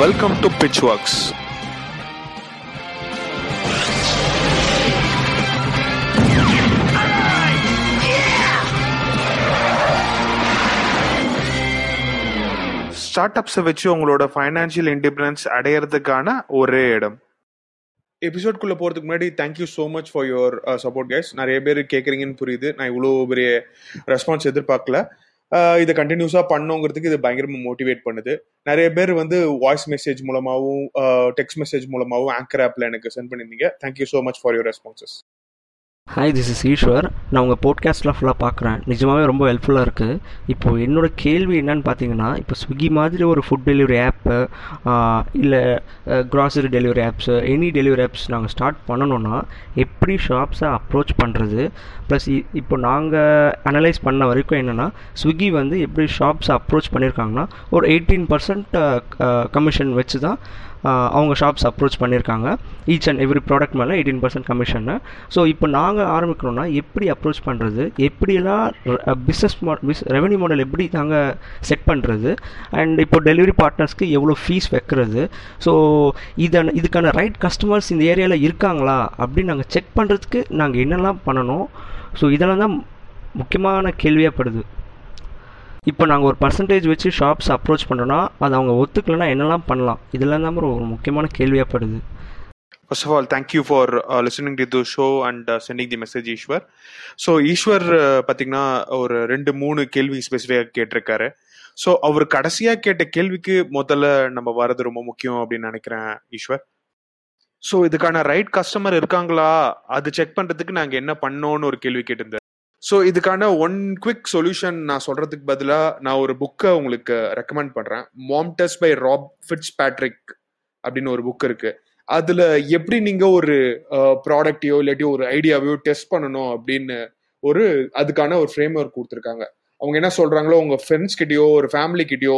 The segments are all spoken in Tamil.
Welcome to Pitchworks. ஸ்டார்ட் அப்ஸை வச்சு உங்களோட ஃபைனான்சியல் இண்டிபெண்டன்ஸ் அடையிறதுக்கான ஒரே இடம். எபிசோட்குள்ள போறதுக்கு முன்னாடி thank you so much for your support case நிறைய பேர் கேட்குறீங்கன்னு புரியுது. நான் இவ்வளோ பெரிய ரெஸ்பான்ஸ் எதிர்பார்க்கல. இதை கண்டினியூஸாக பண்ணுங்கிறதுக்கு இது பயங்கரமாக மோட்டிவேட் பண்ணுது. நிறைய பேர் வந்து வாய்ஸ் மெசேஜ் மூலமாகவும் டெக்ஸ்ட் மெசேஜ் மூலமாகவும் ஆங்கர் ஆப்பில் எனக்கு சென்ட் பண்ணியிருந்தீங்க thank you so much for your responses hi this is Eswar. நான் உங்கள் போட்காஸ்ட்லாம் ஃபுல்லாக பார்க்குறேன். நிஜமாகவே ரொம்ப ஹெல்ப்ஃபுல்லாக இருக்குது இப்போது என்னோடய கேள்வி என்னன்னு பார்த்தீங்கன்னா இப்போ ஸ்விக்கி மாதிரி ஒரு ஃபுட் டெலிவரி ஆப்பு இல்லை grocery delivery apps any delivery apps நாங்கள் ஸ்டார்ட் பண்ணணும்னா எப்படி ஷாப்ஸை அப்ரோச் பண்ணுறது ப்ளஸ் இப்போ நாங்கள் அனலைஸ் பண்ண வரைக்கும் என்னென்னா ஸ்விக்கி வந்து எப்படி ஷாப்ஸை அப்ரோச் பண்ணியிருக்காங்கன்னா ஒரு எயிட்டீன் பர்சன்ட் கமிஷன் வச்சு தான் அவங்க ஷாப்ஸ் அப்ரோச் பண்ணியிருக்காங்க ஈச் அண்ட் எவ்ரி ப்ராடக்ட் மேலே எயிட்டீன் பர்சன்ட் கமிஷன்னு ஸோ இப்போ நாங்கள் ஆரம்பிக்கிறோம்னா எப்படி அப்ரோச் பண்ணுறது எப்படியெல்லாம் பிஸ்னஸ் மா பிஸ் ரெவன்யூ மாடல் எப்படி நாங்கள் செட் பண்ணுறது அண்ட் இப்போ டெலிவரி பார்ட்னர்ஸ்க்கு எவ்வளோ ஃபீஸ் வைக்கிறது? ஸோ இதன் இதுக்கான ரைட் கஸ்டமர்ஸ் இந்த ஏரியாவில் இருக்காங்களா? அப்படின்னு நாங்கள் செக் பண்ணுறதுக்கு நாங்கள் என்னெல்லாம் பண்ணணும்? ஸோ இதெல்லாம் தான் முக்கியமான கேள்வியாகப்படுது இப்போ நாங்கள் ஒரு பர்சன்டேஜ் வச்சு ஷாப்ஸ் அப்ரோச் பண்ணுறோன்னா அது அவங்க ஒத்துக்கலைன்னா என்னெல்லாம் பண்ணலாம்? இதெல்லாம் தான் ஒரு முக்கியமான கேள்வியாகப்படுது first of all thank you for listening to the show and sending the message Eswar so Eswar பார்த்தீங்கன்னா ஒரு ரெண்டு மூணு கேள்வி ஸ்பெசிஃபிக்காக கேட்டிருக்காரு. ஸோ அவர் கடைசியாக கேட்ட கேள்விக்கு முதல்ல நம்ம வர்றது ரொம்ப முக்கியம் அப்படின்னு நினைக்கிறேன் ஈஸ்வர் ஸோ இதுக்கான ரைட் கஸ்டமர் இருக்காங்களா? அது செக் பண்ணுறதுக்கு நாங்கள் என்ன பண்ணோன்னு ஒரு கேள்வி கேட்டிருந்தேன் ஸோ இதுக்கான ஒன் குவிக் சொல்யூஷன் நான் சொல்றதுக்கு பதிலாக நான் ஒரு புக்கை உங்களுக்கு ரெக்கமெண்ட் பண்றேன். Mom Test by Rob Fitzpatrick அப்படின்னு ஒரு புக் இருக்கு. அதுல எப்படி நீங்க ஒரு ப்ராடக்டையோ இல்லாட்டி ஒரு ஐடியாவையோ டெஸ்ட் பண்ணணும் அப்படின்னு ஒரு அதுக்கான ஒரு ஃப்ரேம் ஒர்க் கொடுத்துருக்காங்க. அவங்க என்ன சொல்றாங்களோ உங்க ஃப்ரெண்ட்ஸ் கிட்டயோ ஒரு family கிட்டயோ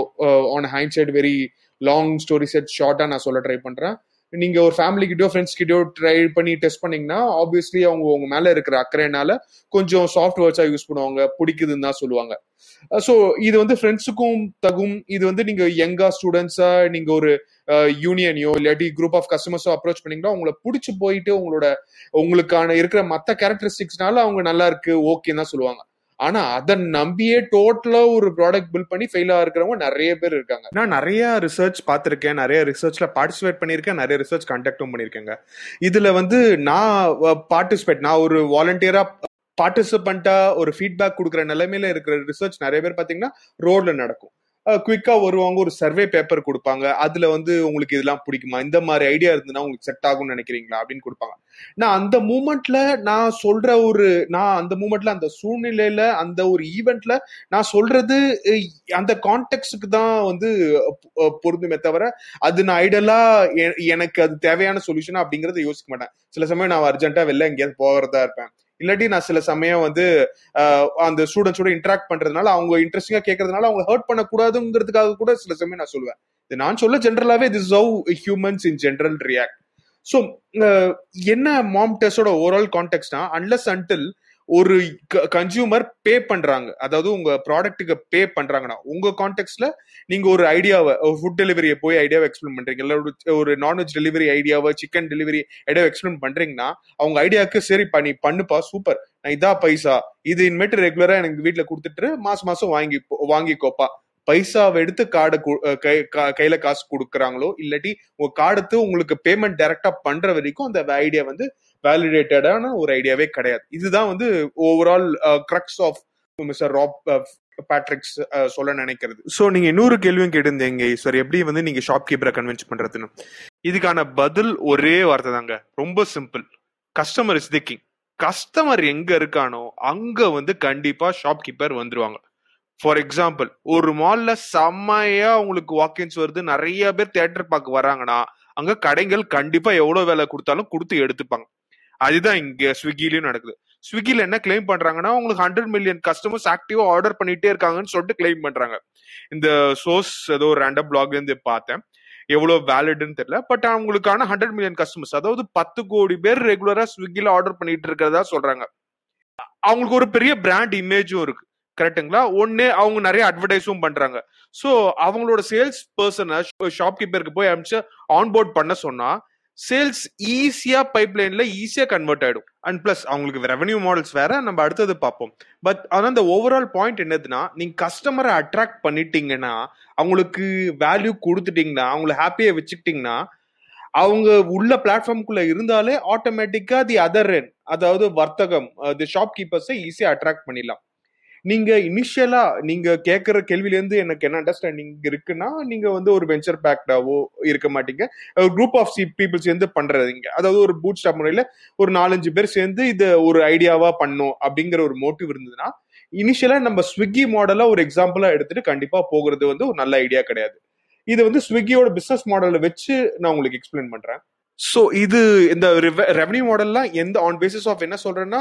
on hindsight very long story said ஷார்ட்டா நான் சொல்ல ட்ரை பண்றேன். நீங்க ஒரு ஃபேமிலி கிட்டயோ ஃப்ரெண்ட்ஸ் கிட்டயோ ட்ரை பண்ணி டெஸ்ட் பண்ணீங்கன்னா ஆப்வியஸ்லி அவங்க உங்க மேல இருக்கிற அக்கறைனால கொஞ்சம் சாஃப்ட் வேர்ட்ஸா யூஸ் பண்ணுவாங்க பிடிக்குதுன்னு தான் சொல்லுவாங்க. ஸோ இது வந்து ஃப்ரெண்ட்ஸுக்கும் தகும். இது வந்து நீங்க யங்கா ஸ்டூடெண்ட்ஸா நீங்க ஒரு யூனியனையோ இல்லாட்டி குரூப் ஆஃப் கஸ்டமர்ஸோ அப்ரோச் பண்ணீங்கன்னா உங்களை பிடிச்சி போயிட்டு உங்களோட உங்களுக்கான இருக்கிற மற்ற கேரக்டரிஸ்டிக்ஸ்னால அவங்க நல்லா இருக்கு ஓகேன்னு தான் சொல்லுவாங்க. ஆனா அதை நம்பியே டோட்டலா ஒரு ப்ராடக்ட் பில் பண்ணி ஃபெயில் ஆகிறவங்க நிறைய பேர் இருக்காங்க. நான் நிறைய ரிசர்ச் பார்த்திருக்கேன் நிறைய ரிசர்ச்ல பார்ட்டிசிபேட் பண்ணியிருக்கேன் நிறைய ரிசர்ச் கண்டக்டும் பண்ணியிருக்கேங்க. இதுல வந்து நான் பார்ட்டிசிபேட் நான் ஒரு வாலண்டியரா பார்ட்டிசிபெண்டா ஒரு ஃபீட்பேக் கொடுக்குற நிலைமையில இருக்கிற ரிசர்ச் நிறைய பேர் பாத்தீங்கன்னா ரோட்ல நடக்கும். குயிக்கா வருவாங்க ஒரு சர்வே பேப்பர் கொடுப்பாங்க. அதுல வந்து உங்களுக்கு இதெல்லாம் பிடிக்குமா? இந்த மாதிரி ஐடியா இருந்ததுன்னா உங்களுக்கு செட் ஆகும்னு நினைக்கிறீங்களா? அப்படின்னு கொடுப்பாங்க. நான் அந்த மூமெண்ட்ல நான் சொல்ற ஒரு நான் அந்த மூமெண்ட்ல அந்த சூழ்நிலையில அந்த ஒரு ஈவெண்ட்ல நான் சொல்றது அந்த கான்டெக்ட்க்கு தான் வந்து பொருந்துமே தவிர அது நான் ஐடலா எனக்கு அது தேவையான சொல்யூஷனா அப்படிங்கறத யோசிக்க மாட்டேன். சில சமயம் நான் அர்ஜென்ட்டா வெளில எங்கேயாவது போகிறதா இருப்பேன். இல்லாட்டி நான் சில சமயம் வந்து அந்த ஸ்டூடெண்ட்ஸோட இன்ட்ராக்ட் பண்றதுனால அவங்க இன்ட்ரெஸ்டிங்கா கேட்கறதுனால அவங்க ஹர்ட் பண்ணக்கூடாதுங்கிறதுக்காக கூட சில சமயம் நான் சொல்லுவேன். இது நான் சொல்ல ஜென்ரலாவே this how humans in general react so என்ன மாம் டெஸ்டோட ஓவரால் கான்டெக்ட்னா அன்லஸ் அன்டில் ஒரு கன்சியூமர் பே பண்றாங்க. அதாவது உங்க ப்ராடக்ட்டுக்கு பே பண்றாங்கன்னா உங்க கான்டெக்ட்ல நீங்க ஒரு ஐடியாவை ஃபுட் டெலிவரியை போய் ஐடியாவை எக்ஸ்பிளைன் பண்றீங்க. இல்ல ஒரு- ஒரு நான்வெஜ் டெலிவரி ஐடியாவை சிக்கன் டெலிவரி ஐடியாவை எக்ஸ்பிளைன் பண்றீங்கன்னா அவங்க ஐடியாவுக்கு சரி பண்ணி பண்ணுப்பா சூப்பர் நான் இதா பைசா இது இனிமேட்டு ரெகுலரா எனக்கு வீட்டுல கொடுத்துட்டு மாசம் மாசம் வாங்கி வாங்கிக்கோப்பா. பைசாவை எடுத்து கார்டு கையில காசு கொடுக்குறாங்களோ இல்லாட்டி உங்க கார்டு உங்களுக்கு பேமெண்ட் டைரக்டா பண்ற வரைக்கும் அந்த ஐடியா வந்து வேலிடேட்டடான ஒரு ஐடியாவே கிடையாது. இதுதான் வந்து overall crux of mister Rob Patrick's சொல்ல நினைக்கிறது. ஸோ நீங்க இன்னொரு கேள்வியும் கேட்டிருந்தீங்க சார் எப்படி வந்து நீங்க ஷாப் கீப்பரை கன்வின்ஸ் பண்றதுன்னு? இதுக்கான பதில் ஒரே வார்த்தை தாங்க. ரொம்ப simple customer is the king customer எங்க இருக்கானோ அங்க வந்து கண்டிப்பா ஷாப் கீப்பர் வந்துருவாங்க. ஃபார் எக்ஸாம்பிள் ஒரு மால்ல செம்மையா உங்களுக்கு வாக்கின்ஸ் வருது. நிறைய பேர் தியேட்டர் பார்க்க வராங்கன்னா அங்க கடைகள் கண்டிப்பா எவ்வளவு வேலை கொடுத்தாலும் கொடுத்து எடுத்துப்பாங்க. அதுதான் இங்க ஸ்விக்கிலயும் நடக்குது. ஸ்விக்கில என்ன கிளைம் பண்றாங்கன்னா உங்களுக்கு ஹண்ட்ரட் மில்லியன் கஸ்டமர்ஸ் ஆக்டிவா ஆர்டர் பண்ணிட்டே இருக்காங்கன்னு சொல்லிட்டு கிளைம் பண்றாங்க. இந்த சோர்ஸ் ஏதோ ஒரு ரேண்டம் பிளாக்ல இருந்து பார்த்தேன். எவ்வளவு வேலிட்னு தெரியல. பட் அவங்களுக்கான ஹண்ட்ரட் மில்லியன் கஸ்டமர்ஸ் அதாவது பத்து கோடி பேர் ரெகுலரா ஸ்விக்கில ஆர்டர் பண்ணிட்டு இருக்கிறதா சொல்றாங்க. அவங்களுக்கு ஒரு பெரிய பிராண்ட் இமேஜும் இருக்கு. கரெக்டுங்களா? ஒன்னு அவங்க நிறைய அட்வர்டைஸும் பண்றாங்க. சோ அவங்களோட சேல்ஸ் பர்சனை ஷாப் கீப்பருக்கு போய் அனுப்பிச்சு ஆன்போர்ட் பண்ண சொன்னா சேல்ஸ் ஈஸியா பைப் லைன்ல ஈஸியா கன்வெர்ட் ஆயிடும். அண்ட் பிளஸ் அவங்களுக்கு ரெவன்யூ மாடல்ஸ் வேற நம்ம அடுத்தது பார்ப்போம். பட் ஆனா இந்த ஓவரால் பாயிண்ட் என்னதுன்னா நீங்க கஸ்டமரை அட்ராக்ட் பண்ணிட்டீங்கன்னா அவங்களுக்கு வேல்யூ கொடுத்துட்டீங்கன்னா அவங்கள ஹாப்பியா வச்சுக்கிட்டீங்கன்னா அவங்க உள்ள பிளாட்ஃபார்முக்குள்ள இருந்தாலே ஆட்டோமேட்டிக்கா தி அதர் அதாவது வர்த்தகம் தி ஷாப் கீப்பர்ஸை ஈஸியா அட்ராக்ட் பண்ணிடலாம். நீங்க இனிஷியலா நீங்க கேட்கற கேள்வில இருந்து எனக்கு என்ன அண்டர்ஸ்டாண்டிங் இருக்குன்னா நீங்க வந்து ஒரு வெஞ்சர் பேக்டாவோ இருக்க மாட்டீங்க. ஒரு குரூப் ஆஃப் சி பீப்புள் சேர்ந்து பண்றதுங்க அதாவது ஒரு பூட் ஸ்டாப் முறையில ஒரு நாலஞ்சு பேர் சேர்ந்து இது ஒரு ஐடியாவா பண்ணும் அப்படிங்கிற ஒரு மோட்டிவ் இருந்ததுன்னா இனிஷியலா நம்ம ஸ்விக்கி மாடலா ஒரு எக்ஸாம்பிளா எடுத்துட்டு கண்டிப்பா போகிறது வந்து ஒரு நல்ல ஐடியா கிடையாது. இது வந்து ஸ்விக்கியோட பிசினஸ் மாடலை வச்சு நான் உங்களுக்கு எக்ஸ்பிளைன் பண்றேன். ஸோ இது இந்த ரெவன்யூ மாடல்லாம் எந்த ஆன் பேசிஸ் ஆஃப் என்ன சொல்றேன்னா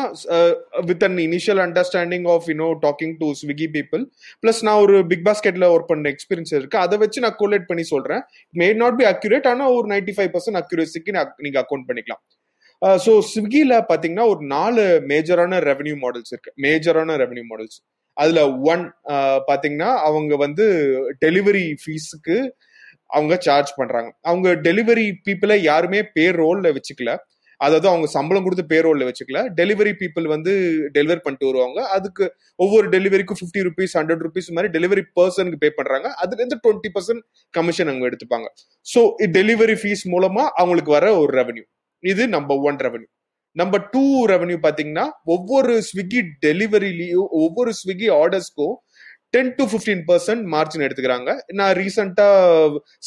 with an initial understanding of you know talking to Swiggy people plus நான் ஒரு பிக் பாஸ்கெட்ல ஒர்க் பண்ண எக்ஸ்பீரியன்ஸ் இருக்கு. அதை வச்சு நான் கோலேட் பண்ணி சொல்றேன். மே நாட் பி அக்யூரேட் ஆனால் ஒரு நைன்டி ஃபைவ் பர்சன்ட் அக்யூரேசிக்கு நீங்க அக்கௌண்ட் பண்ணிக்கலாம். Uh, ஸோ ஸ்விக்கியில் பார்த்தீங்கன்னா ஒரு நாலு மேஜரான ரெவன்யூ மாடல்ஸ் இருக்கு. மேஜரான ரெவன்யூ மாடல்ஸ் அதுல ஒன் uh, பாத்தீங்கன்னா அவங்க வந்து டெலிவரி ஃபீஸுக்கு அவங்க சார்ஜ் பண்றாங்க. அவங்க டெலிவரி பீப்புளை யாருமே பேர் ரோல்ல வச்சுக்கல. அதாவது அவங்க சம்பளம் கொடுத்து பேர் ரோல்ல வச்சுக்கல. டெலிவரி பீப்புள் வந்து டெலிவரி பண்ணிட்டு வருவாங்க. அதுக்கு ஒவ்வொரு டெலிவரிக்கும் ஃபிஃப்டி ருபீஸ் ஹண்ட்ரட் ருபீஸ் மாதிரி டெலிவரி பர்சனுக்கு பே பண்றாங்க. அதுல இருந்து டுவெண்ட்டி பர்சன்ட் கமிஷன் அவங்க எடுத்துப்பாங்க. ஸோ டெலிவரி ஃபீஸ் மூலமா அவங்களுக்கு வர ஒரு ரெவன்யூ இது number one revenue number two revenue பாத்தீங்கன்னா ஒவ்வொரு ஸ்விக்கி டெலிவரிலையும் ஒவ்வொரு Swiggy ஆர்டர்ஸ்க்கும் ten to fifteen percent margin எடுத்துக்கிறாங்க. நான் ரீசெண்டா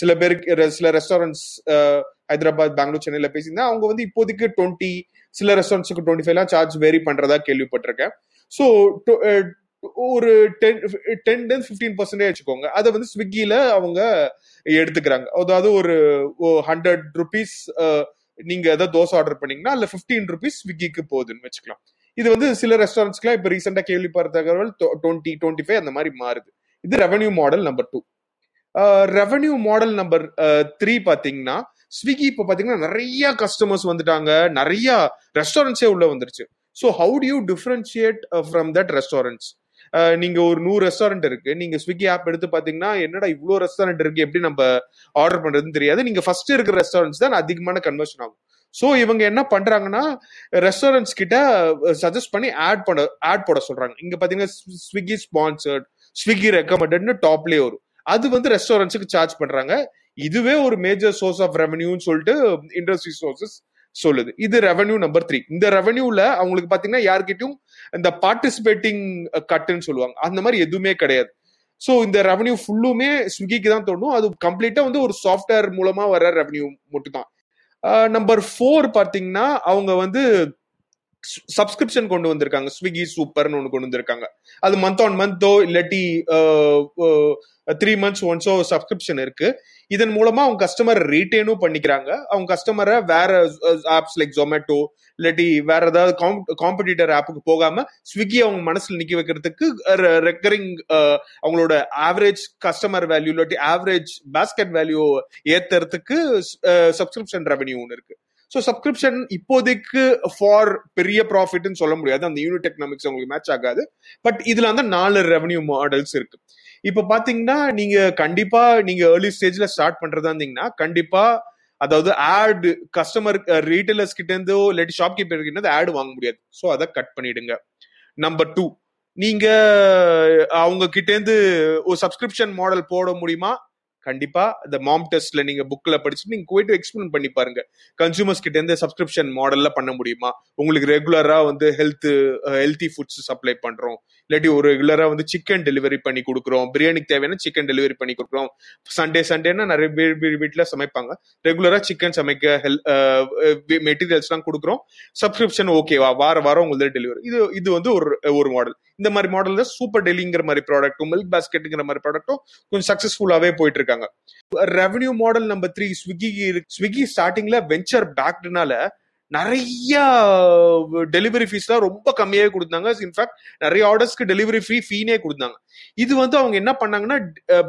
சில பேருக்கு சில ரெஸ்டாரண்ட்ஸ் ஹைதராபாத் பெங்களூர் சென்னையில பேசியிருந்தேன். அவங்க வந்து இப்போதைக்கு டுவெண்ட்டி சில ரெஸ்டாரண்ட்ஸுக்கு டுவெண்ட்டி ஃபைவ்லாம் சார்ஜ் வேரி பண்றதா கேள்விப்பட்டிருக்கேன். ஸோ ஒரு டென் டென் டென் ஃபிஃப்டீன் பர்சன்டே வச்சுக்கோங்க. அதை வந்து ஸ்விக்கியில அவங்க எடுத்துக்கிறாங்க. அதாவது ஒரு ஹண்ட்ரட் ருபீஸ் நீங்க ஏதாவது தோசை ஆர்டர் பண்ணீங்கன்னா அதுல ஃபிஃப்டீன் ருபீஸ் ஸ்விக்கிக்கு போகுதுன்னு வச்சுக்கலாம். இது வந்து சில ரெஸ்டாரண்ட்ஸ்க்குலாம் இப்போ ரீசெண்டாக கேள்விப்படுற தகவல் டுவெண்ட்டி டுவெண்ட்டி ஃபைவ் அந்த மாதிரி மாறுது. இது revenue model number two revenue model number three பாத்தீங்கன்னா ஸ்விக்கி இப்போ பாத்தீங்கன்னா நிறைய கஸ்டமர்ஸ் வந்துட்டாங்க. நிறைய ரெஸ்டாரண்ட்ஸே உள்ள வந்துருச்சு. So how do you differentiate from that restaurants நீங்க ஒரு நூறு ரெஸ்டாரண்ட் இருக்கு. நீங்க ஸ்விக்கி ஆப் எடுத்து பாத்தீங்கன்னா என்னடா இவ்வளோ ரெஸ்டாரண்ட் இருக்கு? எப்படி நம்ம ஆர்டர் பண்றதுன்னு தெரியாது. நீங்க ஃபர்ஸ்ட் இருக்கிற ரெஸ்டாரண்ட்ஸ் தான் அதிகமான கன்வர்ஷன் ஆகும். ஸோ இவங்க என்ன பண்றாங்கன்னா ரெஸ்டாரண்ட்ஸ் கிட்ட சஜஸ்ட் பண்ணி ஆட் பண்ண ஆட் போட சொல்றாங்க. இங்க பாத்தீங்கன்னா ஸ்விக்கி ஸ்பான்சர்ட் ஸ்விக்கி ரெக்கமெண்டட்னு டாப்லேயே வரும். அது வந்து ரெஸ்டாரண்ட்ஸுக்கு சார்ஜ் பண்றாங்க. இதுவே ஒரு மேஜர் சோர்ஸ் ஆஃப் ரெவன்யூன்னு சொல்லிட்டு இண்டஸ்ட்ரி சோர்சஸ் சொல்லுது. இது ரெவன்யூ நம்பர் த்ரீ இந்த ரெவன்யூல அவங்களுக்கு பாத்தீங்கன்னா யார்கிட்டயும் இந்த பார்ட்டிசிபேட்டிங் கட்டுன்னு சொல்லுவாங்க. அந்த மாதிரி எதுவுமே கிடையாது. ஸோ இந்த ரெவன்யூ ஃபுல்லுமே ஸ்விக்கிக்கு தான் தோணும். அது கம்ப்ளீட்டா வந்து ஒரு சாஃப்ட்வேர் மூலமா வர ரெவன்யூ மட்டும் தான் நம்பர் ஃபோர் பார்த்தீங்கன்னா அவங்க வந்து சப்ஸ்கிரிப்ஷன் கொண்டு வந்திருக்காங்க. ஸ்விக்கி சூப்பர்னு ஒன்று கொண்டு வந்திருக்காங்க. அது மந்த் ஆன் மந்தோ இல்லாட்டி த்ரீ மந்த்ஸ் ஒன்ஸோ சப்ஸ்கிரிப்ஷன் இருக்கு. இதன் மூலமா அவங்க கஸ்டமர் ரீட்டைனும் பண்ணிக்கிறாங்க. அவங்க கஸ்டமரை வேற ஆப்ஸ் லைக் ஜொமேட்டோ இல்லாட்டி வேற ஏதாவது காம்படிட்டர் ஆப்புக்கு போகாம ஸ்விக்கி அவங்க மனசுல நிக்க வைக்கிறதுக்கு ரெக்கரிங் அவங்களோட ஆவரேஜ் கஸ்டமர் வேல்யூ இல்லாட்டி ஆவரேஜ் பாஸ்கெட் வேல்யூ ஏத்துறதுக்கு சப்ஸ்கிரிப்ஷன் ரெவன்யூ ஒன்று இருக்கு. ஸோ சப்ஸ்கிரிப்ஷன் இப்போதைக்கு ஃபார் பெரிய ப்ராஃபிட்னு சொல்ல முடியாது. அந்த யூனிட் எக்கனாமிக்ஸ் உங்களுக்கு மேட்ச் ஆகாது. பட் இதுல அந்த நாலு ரெவன்யூ மாடல்ஸ் இருக்கு. இப்ப பாத்தீங்கன்னா நீங்க கண்டிப்பா நீங்க ஏர்லி ஸ்டேஜ்ல ஸ்டார்ட் பண்றதா இருந்தீங்கன்னா கண்டிப்பா அதாவது ஆட் கஸ்டமர் ரீட்டைலர்ஸ் கிட்ட இருந்தோ இல்லாட்டி ஷாப் கீப்பர் கிட்ட இருந்து ஆட் வாங்க முடியாது. ஸோ அதை கட் பண்ணிடுங்க. நம்பர் டூ நீங்க அவங்க கிட்ட இருந்து ஒரு சப்ஸ்கிரிப்ஷன் மாடல் போட முடியுமா? கண்டிப்பா இந்த மாம் டெஸ்ட்ல நீங்க புக்ல படிச்சுட்டு நீங்க போயிட்டு எக்ஸ்பிளைன் பண்ணி பாருங்க. கன்சூமர்ஸ் கிட்ட இருந்து சப்ஸ்கிரிப்ஷன் மாடல்ல பண்ண முடியுமா? உங்களுக்கு ரெகுலரா வந்து ஹெல்த் ஹெல்த்தி ஃபுட்ஸ் சப்ளை பண்றோம். இல்லாட்டி ஒரு ரெகுலரா வந்து சிக்கன் டெலிவரி பண்ணி கொடுக்குறோம். பிரியாணிக்கு தேவையான சிக்கன் டெலிவரி பண்ணி கொடுக்குறோம். சண்டே சண்டேனா நிறைய பேர் வீட்டுல சமைப்பாங்க. ரெகுலரா சிக்கன் சமைக்க ஹெல் மெட்டீரியல்ஸ் எல்லாம் கொடுக்குறோம். சப்ஸ்கிரிப்ஷன் ஓகேவா வார வாரம் உங்களுக்கு டெலிவரி இது இது வந்து ஒரு ஒரு மாடல் இந்த மாதிரி மாடல்ல சூப்பர் டெலிங்கிற மாதிரி ப்ராடக்ட்டும் மில்க் பாஸ்கெட்டுங்கிற மாதிரி ப்ராடக்ட்டும் கொஞ்சம் சக்சஸ்ஃபுல்லாவே போயிட்டு இருக்காங்க revenue model number three Swiggy Swiggy ஸ்டார்டிங்ல வெஞ்சர் பேக்டுனால நிறைய டெலிவரி ஃபீஸ்லாம் ரொம்ப கம்மியாகவே கொடுத்தாங்க. இன்ஃபேக்ட் நிறைய ஆர்டர்ஸ்க்கு டெலிவரி ஃபீ ஃபீனே கொடுத்தாங்க. இது வந்து அவங்க என்ன பண்ணாங்கன்னா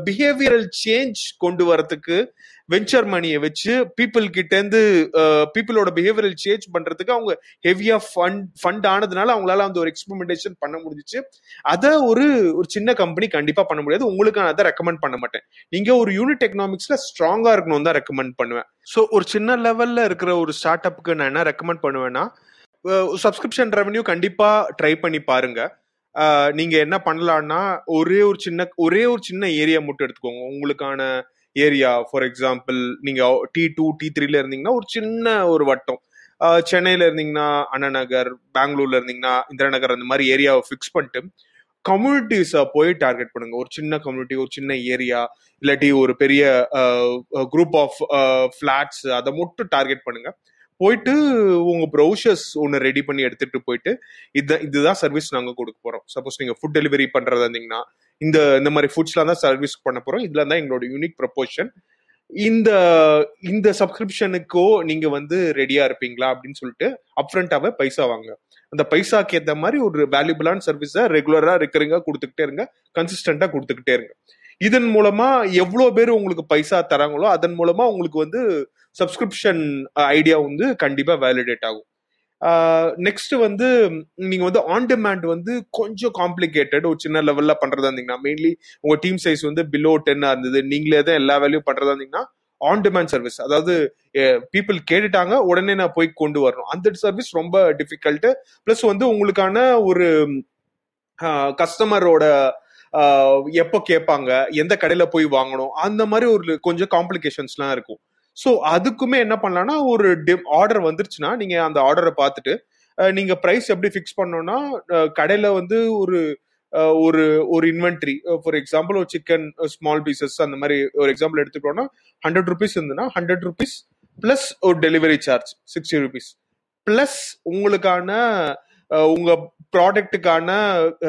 பிஹேவியரல் சேஞ்ச் கொண்டு வரதுக்கு வெஞ்சர் மணியை வச்சு பீப்புள் கிட்ட இருந்து பீப்புளோட பிஹேவியரல் சேஞ்ச் பண்றதுக்கு அவங்க ஹெவியா ஃபண்ட் ஃபண்ட் ஆனதுனால அவங்களால அந்த ஒரு எக்ஸ்பெரிமெண்டேஷன் பண்ண முடிஞ்சிச்சு. அதை ஒரு ஒரு சின்ன கம்பெனி கண்டிப்பா பண்ண முடியாது. உங்களுக்கு நான் அதை ரெக்கமெண்ட் பண்ண மாட்டேன். நீங்க ஒரு யூனிட் எக்கனாமிக்ஸ்ல ஸ்ட்ராங்கா இருக்கணும் தான் ரெக்கமெண்ட் பண்ணுவேன். ஸோ ஒரு சின்ன லெவல்ல இருக்கிற ஒரு ஸ்டார்ட் அப்புக்கு நான் என்ன ரெக்கமெண்ட் பண்ணுவேன்னா சப்ஸ்கிரிப்ஷன் ரெவன்யூ கண்டிப்பா ட்ரை பண்ணி பாருங்க. நீங்க என்ன பண்ணலாம்னா ஒரே ஒரு சின்ன ஒரே ஒரு சின்ன ஏரியா மட்டும் எடுத்துக்கோங்க. உங்களுக்கான ஏரியா ஃபார் எக்ஸாம்பிள் நீங்க டி டூ டி த்ரீல இருந்தீங்கன்னா ஒரு சின்ன ஒரு வட்டம். சென்னையில் சென்னையில இருந்தீங்கன்னா அண்ணா நகர் பெங்களூர்ல இருந்தீங்கன்னா இந்திரநகர் அந்த மாதிரி ஏரியாவை ஃபிக்ஸ் பண்ணிட்டு கம்யூனிட்டிஸை போய் டார்கெட் பண்ணுங்க. ஒரு சின்ன கம்யூனிட்டி ஒரு சின்ன ஏரியா இல்லாட்டி ஒரு பெரிய குரூப் ஆஃப் ஃபிளாட்ஸ் அதை மட்டும் டார்கெட் பண்ணுங்க. போயிட்டு உங்க ப்ரௌசர்ஸ் ஒன்று ரெடி பண்ணி எடுத்துட்டு போயிட்டு இதுதான் இதுதான் சர்வீஸ் நாங்கள் கொடுக்க போறோம். சப்போஸ் நீங்க ஃபுட் டெலிவரி பண்றதா இருந்தீங்கன்னா இந்த இந்த மாதிரி ஃபுட்ஸ்லாம் தான் சர்வீஸ் பண்ண போறோம். இதுல தான் எங்களோட யூனிக் ப்ரப்போஷன் இந்த இந்த சப்ஸ்கிரிப்ஷனுக்கோ நீங்க வந்து ரெடியா இருப்பீங்களா அப்படின்னு சொல்லிட்டு அப்ரண்டாவே பைசா வாங்க. அந்த பைசாக்கு ஏற்ற மாதிரி ஒரு வேல்யூபிளான சர்வீஸை ரெகுலரா ரெக்கரிங்கா கொடுத்துக்கிட்டே இருங்க கன்சிஸ்டண்டா கொடுத்துக்கிட்டே இருங்க. இதன் மூலமா எவ்வளவு பேர் உங்களுக்கு பைசா தராங்களோ அதன் மூலமா உங்களுக்கு வந்து சப்ஸ்கிரிப்ஷன் ஐடியா uh, வந்து கண்டிப்பாக வேலிடேட் ஆகும். நெக்ஸ்ட் வந்து நீங்க வந்து ஆன் டிமாண்ட் வந்து கொஞ்சம் காம்ப்ளிகேட்டட் ஒரு சின்ன லெவல்ல பண்றதா இருந்தீங்கன்னா மெயின்லி உங்க டீம் சைஸ் வந்து பிலோ டென்னா இருந்தது நீங்களே தான் எல்லா வேலையும் பண்றதா இருந்தீங்கன்னா ஆன் டிமாண்ட் சர்வீஸ் அதாவது பீப்புள் கேட்டுட்டாங்க உடனே நான் போய் கொண்டு வரணும். அந்த சர்வீஸ் ரொம்ப டிஃபிகல்ட்டு ப்ளஸ் வந்து உங்களுக்கான ஒரு கஸ்டமரோட எப்போ கேட்பாங்க எந்த கடையில் போய் வாங்கணும் அந்த மாதிரி ஒரு கொஞ்சம் காம்ப்ளிகேஷன்ஸ்லாம் இருக்கும். ஸோ அதுக்குமே என்ன பண்ணலாம்னா ஒரு ஆர்டர் வந்துருச்சுன்னா நீங்க அந்த ஆர்டரை பார்த்துட்டு நீங்க ப்ரைஸ் எப்படி ஃபிக்ஸ் பண்ணோம்னா கடையில் கடையில வந்து ஒரு ஒரு ஒரு இன்வென்ட்ரி ஃபார் எக்ஸாம்பிள் ஒரு சிக்கன் ஸ்மால் பீசஸ் அந்த மாதிரி ஒரு எக்ஸாம்பிள் எடுத்துக்கிட்டோம்னா ஹண்ட்ரட் ருபீஸ் இருந்ததுன்னா ஹண்ட்ரட் ருபீஸ் பிளஸ் ஒரு delivery charge sixty rupees plus உங்களுக்கான உங்கள் உங்க ப்ராடக்ட்டுக்கான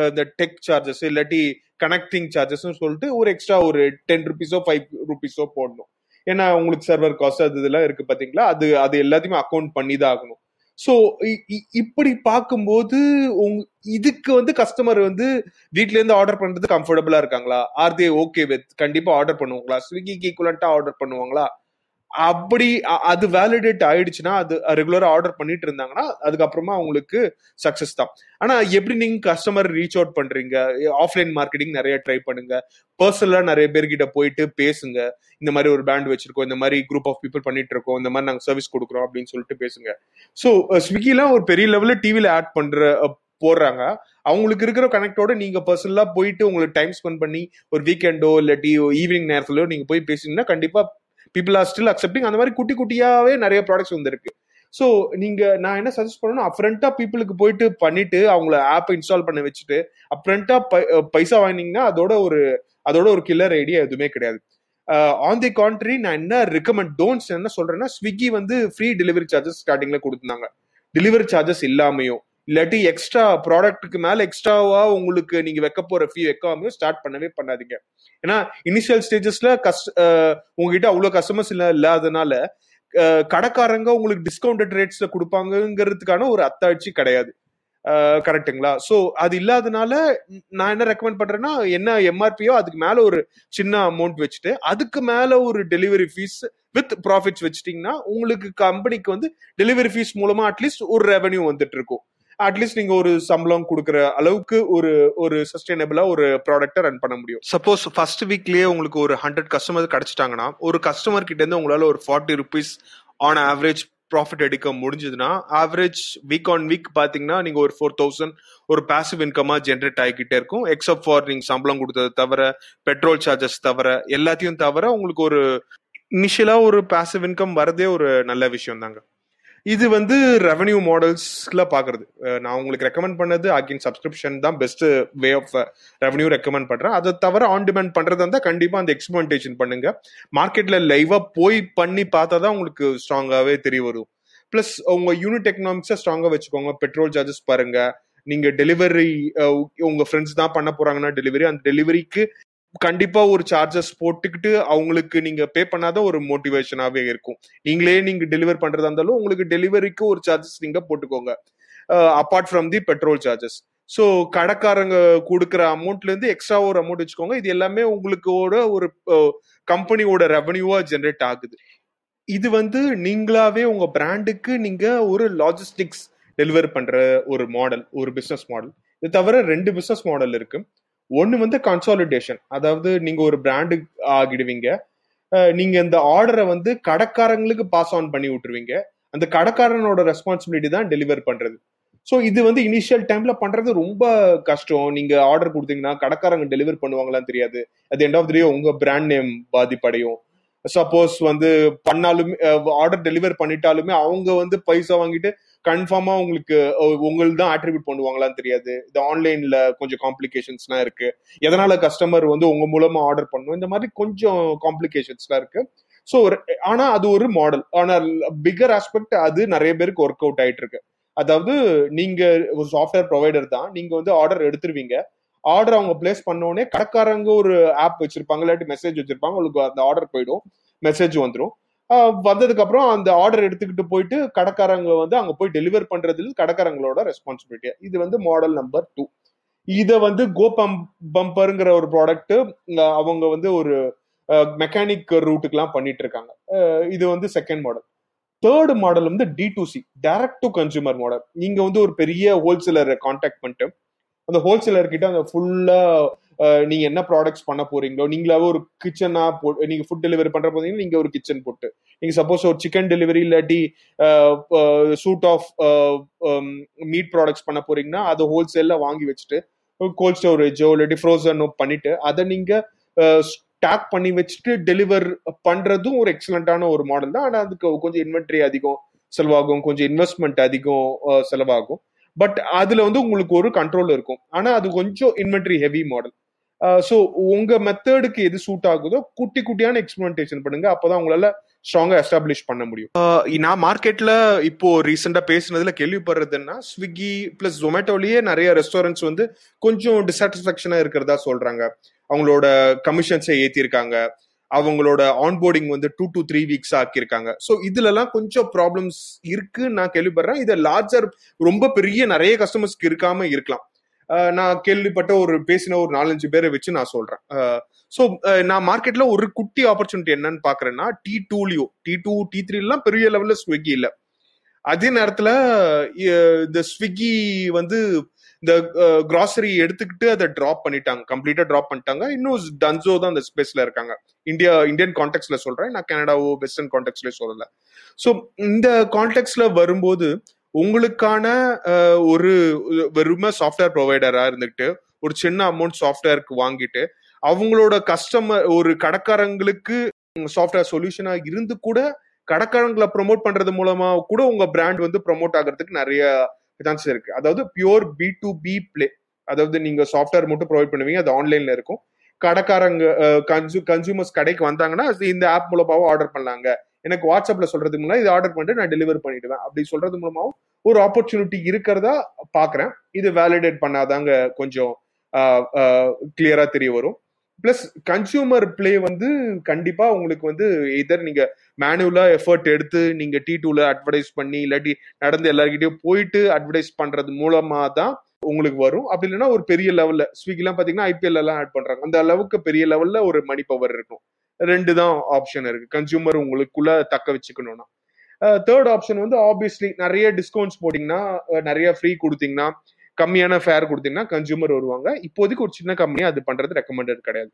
இந்த டெக் சார்ஜஸ் இல்லாட்டி கனெக்டிங் சார்ஜஸ்னு சொல்லிட்டு ஒரு எக்ஸ்ட்ரா ஒரு டென் ருபீஸோ ஃபைவ் ருபீஸோ போடணும். ஏன்னா உங்களுக்கு சர்வர் காஸ்ட் அது இதெல்லாம் இருக்கு பாத்தீங்களா? அது அது எல்லாத்தையுமே அக்கௌண்ட் பண்ணி தான் ஆகணும் ஸோ இப்படி பார்க்கும்போது உங் இதுக்கு வந்து கஸ்டமர் வந்து வீட்ல இருந்து ஆர்டர் பண்றது கம்ஃபர்டபுளா இருக்காங்களா? ஆர் தே ஓகே வித் கண்டிப்பா ஆர்டர் பண்ணுவாங்களா? ஸ்விக்கிக்கு ஈக்குவலண்டா ஆர்டர் பண்ணுவாங்களா? அப்படி அது வேலிடேட் ஆயிடுச்சுன்னா அது ரெகுலரா ஆர்டர் பண்ணிட்டு இருந்தாங்கன்னா அதுக்கப்புறமா அவங்களுக்கு சக்சஸ் தான். ஆனா எப்படி நீங்க கஸ்டமர் ரீச் அவுட் பண்றீங்க? ஆஃப்லைன் மார்க்கெட்டிங் நிறைய ட்ரை பண்ணுங்க. பர்சனலா நிறைய பேர்கிட்ட போயிட்டு பேசுங்க. இந்த மாதிரி ஒரு பேண்ட் வச்சிருக்கோம் இந்த மாதிரி குரூப் ஆஃப் பீப்புள் பண்ணிட்டு இருக்கோம் இந்த மாதிரி நாங்க சர்வீஸ் கொடுக்குறோம் அப்படின்னு சொல்லிட்டு பேசுங்க. ஸோ ஸ்விக்கிலாம் ஒரு பெரிய லெவல்ல டிவில ஆட் பண்ற போடுறாங்க. அவங்களுக்கு இருக்கிற கனெக்டோட நீங்க பர்சனலா போயிட்டு உங்களுக்கு டைம் ஸ்பெண்ட் பண்ணி ஒரு வீக்கெண்டோ இல்லாட்டி ஈவினிங் நேரத்துலயோ நீங்க போய் பேசினீங்கன்னா கண்டிப்பா பீப்புள் ஆர் ஸ்டில் அக்செப்டிங் அந்த மாதிரி குட்டி குட்டியாவே நிறைய ப்ராடக்ட்ஸ் வந்திருக்கு. ஸோ நீங்க நான் என்ன சஜஸ்ட் பண்ணணும் அப்ரண்டா பீப்புளுக்கு போயிட்டு பண்ணிட்டு அவங்கள ஆப் இன்ஸ்டால் பண்ண வச்சுட்டு அப்ரண்டா பைசா வாங்கினீங்கன்னா அதோட ஒரு அதோட ஒரு கில்லர் ஐடியா எதுவுமே கிடையாது. ஆன் தி கான்ட்ரி நான் என்ன ரெக்கமெண்ட் டோன்ட்ஸ் என்ன சொல்றேன்னா ஸ்விக்கி வந்து ஃப்ரீ டெலிவரி சார்ஜஸ் ஸ்டார்டிங்ல கொடுத்துருந்தாங்க. டெலிவரி சார்ஜஸ் இல்லாமையும். இல்லாட்டி எக்ஸ்ட்ரா ப்ராடக்ட்டுக்கு மேல எக்ஸ்ட்ராவா உங்களுக்கு நீங்க வைக்க போற ஃபீ வைக்காமையும் ஸ்டார்ட் பண்ணவே பண்ணாதீங்க. ஏன்னா இனிஷியல் ஸ்டேஜஸ்ல கஸ்ட் உங்ககிட்ட அவ்வளவு கஸ்டமர்ஸ் இல்ல இல்லாதனால கடைக்காரங்க உங்களுக்கு டிஸ்கவுண்டட் ரேட்ஸ்ல கொடுப்பாங்கங்கிறதுக்கான ஒரு அத்தாட்சி கிடையாது. கரெக்ட்டுங்களா? ஸோ அது இல்லாதனால நான் என்ன ரெக்கமெண்ட் பண்றேன்னா என்ன எம்ஆர்பியோ அதுக்கு மேல ஒரு சின்ன அமௌண்ட் வச்சுட்டு அதுக்கு மேல ஒரு டெலிவரி ஃபீஸ் வித் ப்ராஃபிட்ஸ் வச்சுட்டீங்கன்னா உங்களுக்கு கம்பெனிக்கு வந்து டெலிவரி ஃபீஸ் மூலமா அட்லீஸ்ட் ஒரு ரெவன்யூ வந்துட்டு இருக்கும். அட்லீஸ்ட் நீங்க ஒரு சம்பளம் கொடுக்குற அளவுக்கு ஒரு ஒரு சஸ்டைனபிளா ஒரு ப்ராடக்ட்டை ரன் பண்ண முடியும். சப்போஸ் ஃபர்ஸ்ட் வீக்லயே உங்களுக்கு ஒரு ஹண்ட்ரட் கஸ்டமர் கிடைச்சிட்டாங்கன்னா ஒரு கஸ்டமர் கிட்ட இருந்து உங்களால ஒரு forty rupees on average profit எடுக்க முடிஞ்சதுன்னா ஆவரேஜ் வீக் ஆன் வீக் பாத்தீங்கன்னா நீங்க ஒரு ஃபோர் தௌசண்ட் ஒரு பாசிவ் இன்கமா ஜென்ரேட் ஆகிக்கிட்டே இருக்கும். எக்ஸப்ட் ஃபார் நீங்க சம்பளம் கொடுத்தது தவிர பெட்ரோல் சார்ஜஸ் தவிர எல்லாத்தையும் தவிர உங்களுக்கு ஒரு இனிஷியலா ஒரு பாசிவ் இன்கம் வரதே ஒரு நல்ல விஷயம் தாங்க இது வந்து ரெவன்யூ மாடல்ஸ்ல பாக்குறது. நான் உங்களுக்கு ரெக்கமெண்ட் பண்ணது அகின் சப்ஸ்கிரிப்ஷன் தான் best way of revenue recommend பண்றேன். அதை தவிர ஆன் டிமாண்ட் பண்றதா இருந்தா கண்டிப்பா அந்த எக்ஸ்பிரிமெண்டேஷன் பண்ணுங்க. மார்க்கெட்ல லைவா போய் பண்ணி பார்த்தா தான் உங்களுக்கு ஸ்ட்ராங்காவே தெரிய வரும். பிளஸ் உங்க யூனிட் எக்கனாமிக்ஸை ஸ்ட்ராங்கா வச்சுக்கோங்க. பெட்ரோல் சார்ஜஸ் பாருங்க. நீங்க டெலிவரி உங்க ஃப்ரெண்ட்ஸ் தான் பண்ண போறாங்கன்னா டெலிவரி அந்த டெலிவரிக்கு கண்டிப்பா ஒரு சார்ஜஸ் போட்டுக்கிட்டு அவங்களுக்கு நீங்க பே பண்ணாத ஒரு மோட்டிவேஷனாவே இருக்கும். நீங்களே நீங்க டெலிவர் பண்றதா இருந்தாலும் உங்களுக்கு டெலிவரிக்கு ஒரு சார்ஜஸ் நீங்க போட்டுக்கோங்க. Apart from the petrol charges so கடைக்காரங்க கொடுக்குற அமௌண்ட்ல இருந்து எக்ஸ்ட்ரா ஒரு அமௌண்ட் வச்சுக்கோங்க. இது எல்லாமே உங்களுக்கு ஒரு ஒரு கம்பெனியோட ரெவன்யூவா ஜென்ரேட் ஆகுது. இது வந்து நீங்களாவே உங்க பிராண்டுக்கு நீங்க ஒரு லாஜிஸ்டிக்ஸ் டெலிவர் பண்ற ஒரு மாடல் ஒரு பிசினஸ் மாடல் இது தவிர ரெண்டு பிசினஸ் மாடல் இருக்கு. ஒன்று வந்து கன்சாலிடேஷன் அதாவது நீங்கள் ஒரு பிராண்டு ஆகிடுவீங்க. நீங்கள் இந்த ஆர்டரை வந்து கடைக்காரங்களுக்கு பாஸ் ஆன் பண்ணி விட்டுருவீங்க. அந்த கடைக்காரனோட ரெஸ்பான்சிபிலிட்டி தான் டெலிவர் பண்ணுறது ஸோ இது வந்து இனிஷியல் டைம்ல பண்றது ரொம்ப கஷ்டம். நீங்க ஆர்டர் கொடுத்தீங்கன்னா கடைக்காரங்க டெலிவர் பண்ணுவாங்களான்னு தெரியாது. அது எண்ட் ஆஃப் த உங்க பிராண்ட் நேம் பாதிப்படையும். சப்போஸ் வந்து பண்ணாலுமே ஆர்டர் டெலிவர் பண்ணிட்டாலுமே அவங்க வந்து பைசா வாங்கிட்டு கன்ஃபார்மா உங்களுக்கு உங்களுக்கு தான் ஆட்ரிபியூட் பண்ணுவாங்களான்னு தெரியாது. இந்த ஆன்லைன்ல கொஞ்சம் காம்ப்ளிகேஷன்ஸ்லாம் இருக்கு. எதனால கஸ்டமர் வந்து உங்க மூலமா ஆர்டர் பண்ணும் இந்த மாதிரி கொஞ்சம் காம்ப்ளிகேஷன்ஸ்லாம் இருக்கு. ஸோ ஆனா அது ஒரு மாடல் ஆனால் பிகர் ஆஸ்பெக்ட் அது நிறைய பேருக்கு ஒர்க் அவுட் ஆயிட்டு இருக்கு. அதாவது நீங்க ஒரு சாஃப்ட்வேர் ப்ரொவைடர் தான் நீங்க வந்து ஆர்டர் எடுத்துருவீங்க. ஆர்டர் அவங்க பிளேஸ் பண்ணோடனே கடைக்காரங்க ஒரு ஆப் வச்சிருப்பாங்க இல்லாட்டி மெசேஜ் வச்சிருப்பாங்க உங்களுக்கு அந்த ஆர்டர் போயிடும். மெசேஜ் வந்துடும் வந்ததுக்கு அப்புறம் அந்த ஆர்டர் எடுத்துக்கிட்டு போயிட்டு கடைக்காரங்க வந்து அங்க போய் டெலிவர் பண்றதுல கடைக்காரங்களோட ரெஸ்பான்சிபிலிட்டி இது வந்து மாடல் நம்பர் டூ இதை வந்து கோ பம்பருங்கிற ஒரு ப்ராடக்ட் அவங்க வந்து ஒரு மெக்கானிக் ரூட்டுக்கெல்லாம் பண்ணிட்டு இருக்காங்க இது வந்து செகண்ட் மாடல் தேர்ட் மாடல் வந்து D to C direct to consumer model நீங்க வந்து ஒரு பெரிய ஹோல்சேலரை கான்டாக்ட் பண்ணிட்டு அந்த ஹோல்சேலர் கிட்ட அந்த ஃபுல்லா நீங்க என்ன ப்ராடக்ட்ஸ் பண்ண போறீங்களோ நீங்களாவே ஒரு கிச்சனா போ நீங்க ஃபுட் டெலிவரி பண்ற போதீங்கன்னா நீங்க ஒரு கிச்சன் போட்டு. நீங்க சப்போஸ் ஒரு சிக்கன் டெலிவரி இல்லாட்டி சூட் ஆஃப் மீட் ப்ராடக்ட்ஸ் பண்ண போறீங்கன்னா அதை ஹோல்சேல்ல வாங்கி வச்சுட்டு கோல்ட் ஸ்டோரேஜோ இல்லாட்டி ஃப்ரோசனோ பண்ணிட்டு அதை நீங்க ஸ்டாக் பண்ணி வச்சுட்டு டெலிவர் பண்றதும் ஒரு எக்ஸலண்டான ஒரு மாடல் தான். ஆனா அதுக்கு கொஞ்சம் இன்வென்ட்ரி அதிகம் செலவாகும் கொஞ்சம் இன்வெஸ்ட்மெண்ட் அதிகம் செலவாகும். பட் அதுல வந்து உங்களுக்கு ஒரு கண்ட்ரோல் இருக்கும். ஆனா அது கொஞ்சம் இன்வென்ட்ரி ஹெவி மாடல் ஸோ உங்க மெத்தடுக்கு எது சூட் ஆகுதோ குட்டி குட்டியான எக்ஸ்பிரிமெண்டேஷன் பண்ணுங்க. அப்போதான் உங்களால ஸ்ட்ராங்கா எஸ்டாப்ளிஷ் பண்ண முடியும். நான் மார்க்கெட்ல இப்போ ரீசெண்டா பேசுனதுல கேள்விப்படுறதுன்னா ஸ்விக்கி பிளஸ் ஜொமேட்டோலயே நிறைய ரெஸ்டாரண்ட்ஸ் வந்து கொஞ்சம் டிசாட்டிஸ்பாக்சனா இருக்கிறதா சொல்றாங்க. அவங்களோட கமிஷன்ஸை ஏத்திருக்காங்க. அவங்களோட ஆன்போர்டிங் வந்து டூ டு த்ரீ வீக்ஸ் ஆக்கியிருக்காங்க. ஸோ இதுலலாம் கொஞ்சம் ப்ராப்ளம்ஸ் இருக்குன்னு நான் கேள்விப்படுறேன். இதை லார்ஜர் ரொம்ப பெரிய நிறைய கஸ்டமர்ஸ்க்கு இருக்காம இருக்கலாம். நான் கேள்விப்பட்ட ஒரு பேசின ஒரு நாலஞ்சு பேரை வச்சு நான் சொல்றேன். ஸோ நான் மார்க்கெட்ல ஒரு குட்டி ஆப்பர்ச்சுனிட்டி என்னன்னு பாக்குறேன்னா டி டூலயோ டி டூ டி த்ரீலாம் பெரிய லெவல்ல ஸ்விக்கி இல்லை. அதே நேரத்துல இந்த ஸ்விக்கி வந்து இந்த கிராசரி எடுத்துக்கிட்டு அதை டிராப் பண்ணிட்டாங்க. கம்ப்ளீட்டா டிராப் பண்ணிட்டாங்க. இன்னும் டன்சோ தான் அந்த ஸ்பேஸ்ல இருக்காங்க. இந்தியா இந்தியன் கான்டெக்ட்ல சொல்றேன். நான் கனடாவோ வெஸ்டர்ன் கான்டெக்ட்லயே சொல்லல. ஸோ இந்த கான்டெக்ட்ல வரும்போது உங்களுக்கான ஒரு வெறுமை சாஃப்ட்வேர் ப்ரொவைடரா இருந்துட்டு ஒரு சின்ன அமௌண்ட் சாஃப்ட்வேருக்கு வாங்கிட்டு அவங்களோட கஸ்டமர் ஒரு கடைக்காரங்களுக்கு சாஃப்ட்வேர் சொல்யூஷனா இருந்து கூட கடைக்காரங்களை ப்ரொமோட் பண்றது மூலமா கூட உங்க பிராண்ட் வந்து ப்ரொமோட் ஆகிறதுக்கு நிறைய சான்சஸ் இருக்கு. அதாவது pure B to B play அதாவது நீங்க சாஃப்ட்வேர் மட்டும் ப்ரொவைட் பண்ணுவீங்க அது ஆன்லைன்ல இருக்கும். கடைக்காரங்க கன்சூ கன்சூமர்ஸ் கடைக்கு வந்தாங்கன்னா இந்த ஆப் மூலமாவும் ஆர்டர் பண்ணாங்க எனக்கு வாட்ஸ்அப்ல சொல்றது மூலம் இது ஆர்டர் பண்ணிட்டு நான் டெலிவர் பண்ணிடுவேன். அப்படி சொல்றது மூலமாவும் ஒரு ஆப்பர்ச்சுனிட்டி இருக்கிறதா பாக்குறேன். இது வேலிடேட் பண்ணாதாங்க கொஞ்சம் கிளியரா தெரிய வரும். பிளஸ் கன்சியூமர் பிளே வந்து கண்டிப்பா உங்களுக்கு வந்து இதர் நீங்க மேனுவலா எஃபர்ட் எடுத்து நீங்க டி டூல அட்வர்டைஸ் பண்ணி இல்லாட்டி நடந்து எல்லாருக்கிட்டையும் போயிட்டு அட்வர்டைஸ் பண்றது மூலமா தான் உங்களுக்கு வரும். அப்படி இல்லைன்னா ஒரு பெரிய லெவல்ல ஸ்விக்கிலாம் பாத்தீங்கன்னா ஐபிஎல் எல்லாம் ஆட் பண்றாங்க. அந்த அளவுக்கு பெரிய லெவல்ல ஒரு மணி பவர் இருக்கும். ரெண்டு தான் ஆப்ஷன் இருக்கு. கன்சியூமர் உங்களுக்குள்ள தக்க வச்சுக்கணும்னா. தேர்ட் ஆப்ஷன் வந்து ஆப்வியஸ்லி நிறைய டிஸ்கவுண்ட்ஸ் போட்டிங்கன்னா நிறைய ஃப்ரீ கொடுத்தீங்கன்னா கம்மியான ஃபேர் கொடுத்தீங்கன்னா கன்சியூமர் வருவாங்க. இப்போதைக்கு ஒரு சின்ன கம்பெனி அது பண்றது ரெக்கமெண்டட் கிடையாது.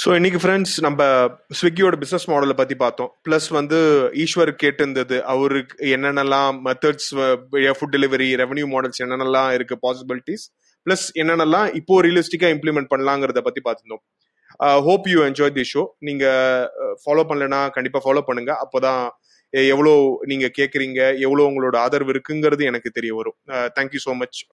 ஸோ இன்னைக்கு ஃப்ரெண்ட்ஸ் நம்ம ஸ்விக்கியோட பிசினஸ் மாடலை பத்தி பார்த்தோம். பிளஸ் வந்து ஈஸ்வர் கேட்டிருந்தது அவருக்கு என்னென்னலாம் methods food delivery revenue models என்னென்னலாம் இருக்கு பாசிபிலிட்டிஸ் பிளஸ் என்னென்னலாம் இப்போ ரியலிஸ்டிக்கா இம்ப்ளிமெண்ட் பண்ணலாங்கிறத பத்தி பார்த்துருந்தோம். Hope you enjoy the show நீங்க uh, ஃபாலோ பண்ணலன்னா கண்டிப்பா ஃபாலோ பண்ணுங்க. அப்போதான் எவ்வளோ நீங்க கேக்குறீங்க எவ்வளோ உங்களோட ஆதரவு இருக்குங்கிறது எனக்கு தெரிய வரும். Thank you so much